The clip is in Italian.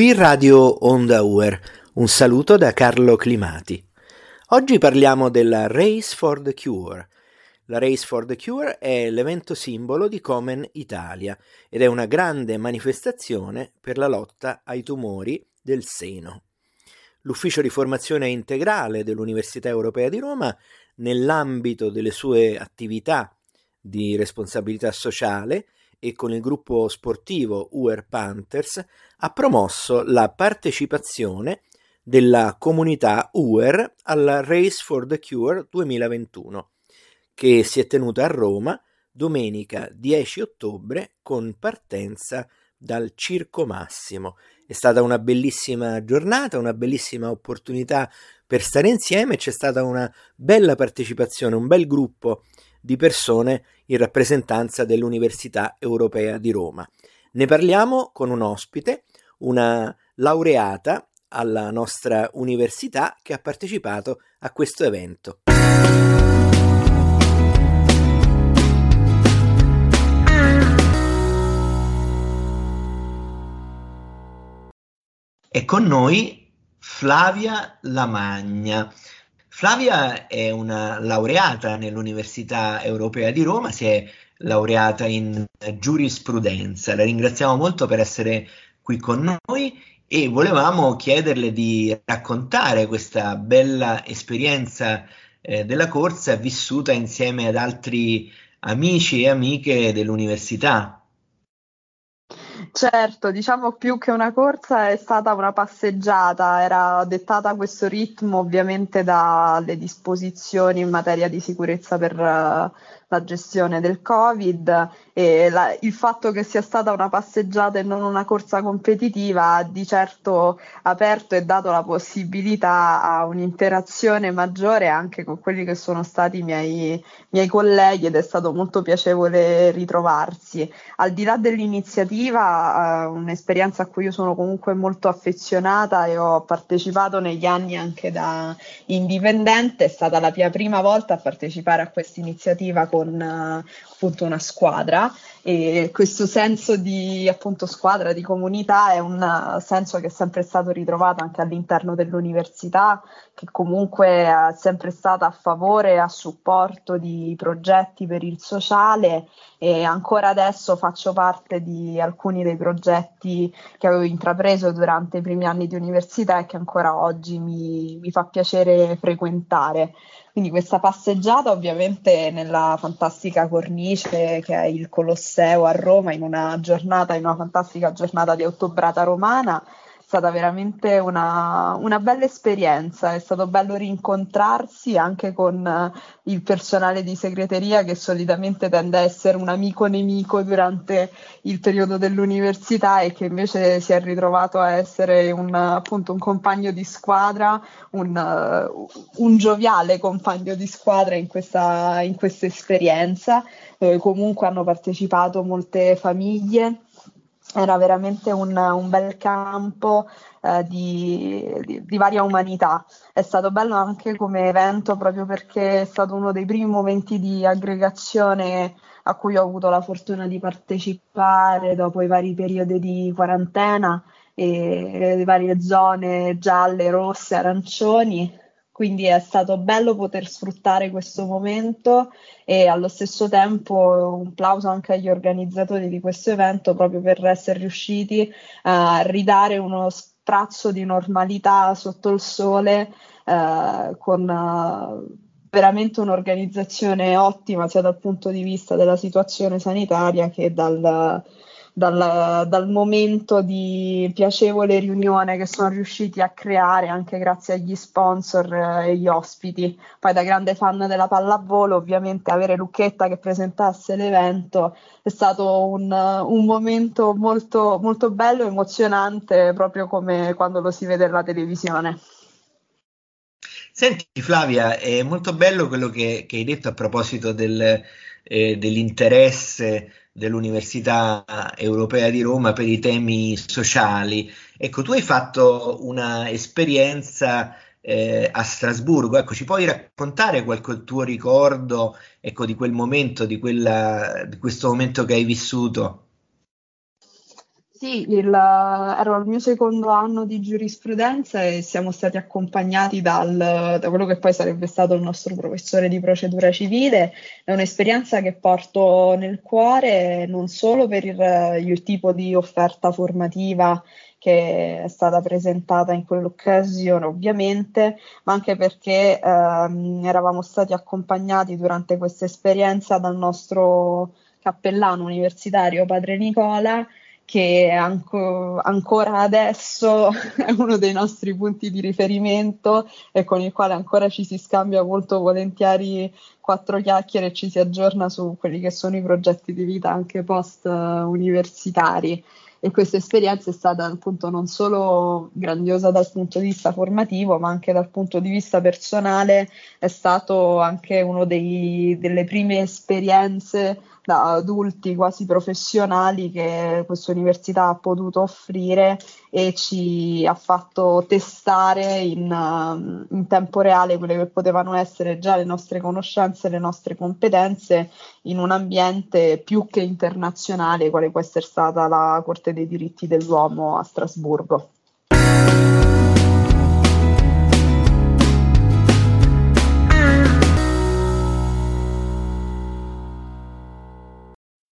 Qui Radio Onda Uer, un saluto da Carlo Climati. Oggi parliamo della Race for the Cure. La Race for the Cure è l'evento simbolo di Comen Italia ed è una grande manifestazione per la lotta ai tumori del seno. L'ufficio di formazione integrale dell'Università Europea di Roma, nell'ambito delle sue attività di responsabilità sociale, e con il gruppo sportivo UR Panthers ha promosso la partecipazione della comunità UR alla Race for the Cure 2021, che si è tenuta a Roma domenica 10 ottobre con partenza dal Circo Massimo. È stata una bellissima giornata, una bellissima opportunità per stare insieme, c'è stata una bella partecipazione, un bel gruppo di persone in rappresentanza dell'Università Europea di Roma. Ne parliamo con un ospite, una laureata alla nostra università che ha partecipato a questo evento. È con noi Flavia Lamagna. Flavia è una laureata nell'Università Europea di Roma, si è laureata in giurisprudenza. La ringraziamo molto per essere qui con noi e volevamo chiederle di raccontare questa bella esperienza eh, della corsa vissuta insieme ad altri amici e amiche dell'università. Certo, diciamo più che una corsa è stata una passeggiata, era dettata questo ritmo ovviamente dalle disposizioni in materia di sicurezza per uh, la gestione del Covid e la, il fatto che sia stata una passeggiata e non una corsa competitiva ha di certo aperto e dato la possibilità a un'interazione maggiore anche con quelli che sono stati i miei, miei colleghi ed è stato molto piacevole ritrovarsi. Al di là dell'iniziativa, eh, un'esperienza a cui io sono comunque molto affezionata e ho partecipato negli anni anche da indipendente, è stata la mia prima volta a partecipare a questa iniziativa con con appunto una squadra e questo senso di appunto squadra, di comunità è un senso che è sempre stato ritrovato anche all'interno dell'università, che comunque è sempre stata a favore e a supporto di progetti per il sociale e ancora adesso faccio parte di alcuni dei progetti che avevo intrapreso durante i primi anni di università e che ancora oggi mi, mi fa piacere frequentare. Quindi questa passeggiata ovviamente nella fantastica cornice che è il Colosseo a Roma in una giornata, in una fantastica giornata di ottobrata romana, stata veramente una, una, bella esperienza, è stato bello rincontrarsi anche con uh, il personale di segreteria che solitamente tende a essere un amico nemico durante il periodo dell'università e che invece si è ritrovato a essere un, appunto un compagno di squadra, un, uh, un gioviale compagno di squadra in questa, in questa esperienza. Eh, comunque hanno partecipato molte famiglie era veramente un, un bel campo eh, di, di, di, varia umanità. È stato bello anche come evento proprio perché è stato uno dei primi momenti di aggregazione a cui ho avuto la fortuna di partecipare dopo i vari periodi di quarantena e le varie zone gialle, rosse, arancioni quindi è stato bello poter sfruttare questo momento e allo stesso tempo un plauso anche agli organizzatori di questo evento proprio per essere riusciti a ridare uno sprazzo di normalità sotto il sole eh, con uh, veramente un'organizzazione ottima sia dal punto di vista della situazione sanitaria che dal dal, dal, momento di piacevole riunione che sono riusciti a creare anche grazie agli sponsor e agli ospiti. Poi da grande fan della pallavolo, ovviamente avere Lucchetta che presentasse l'evento è stato un, un momento molto, molto bello emozionante, proprio come quando lo si vede alla televisione. Senti Flavia, è molto bello quello che, che hai detto a proposito del, eh, dell'interesse dell'Università Europea di Roma per i temi sociali. Ecco, tu hai fatto una esperienza eh, a Strasburgo, ecco, ci puoi raccontare qualche tuo ricordo ecco, di quel momento, di, quella, di questo momento che hai vissuto? Sì, il, ero al mio secondo anno di giurisprudenza e siamo stati accompagnati dal, da quello che poi sarebbe stato il nostro professore di procedura civile. È un'esperienza che porto nel cuore non solo per il, il tipo di offerta formativa che è stata presentata in quell'occasione ovviamente, ma anche perché ehm, eravamo stati accompagnati durante questa esperienza dal nostro cappellano universitario padre Nicola che anco, ancora adesso è uno dei nostri punti di riferimento e con il quale ancora ci si scambia molto volentieri quattro chiacchiere e ci si aggiorna su quelli che sono i progetti di vita anche post universitari. E questa esperienza è stata appunto non solo grandiosa dal punto di vista formativo, ma anche dal punto di vista personale, è stato anche una delle prime esperienze da adulti quasi professionali che questa università ha potuto offrire e ci ha fatto testare in, uh, in tempo reale quelle che potevano essere già le nostre conoscenze, le nostre competenze in un ambiente più che internazionale, quale può essere stata la Corte dei diritti dell'uomo a Strasburgo.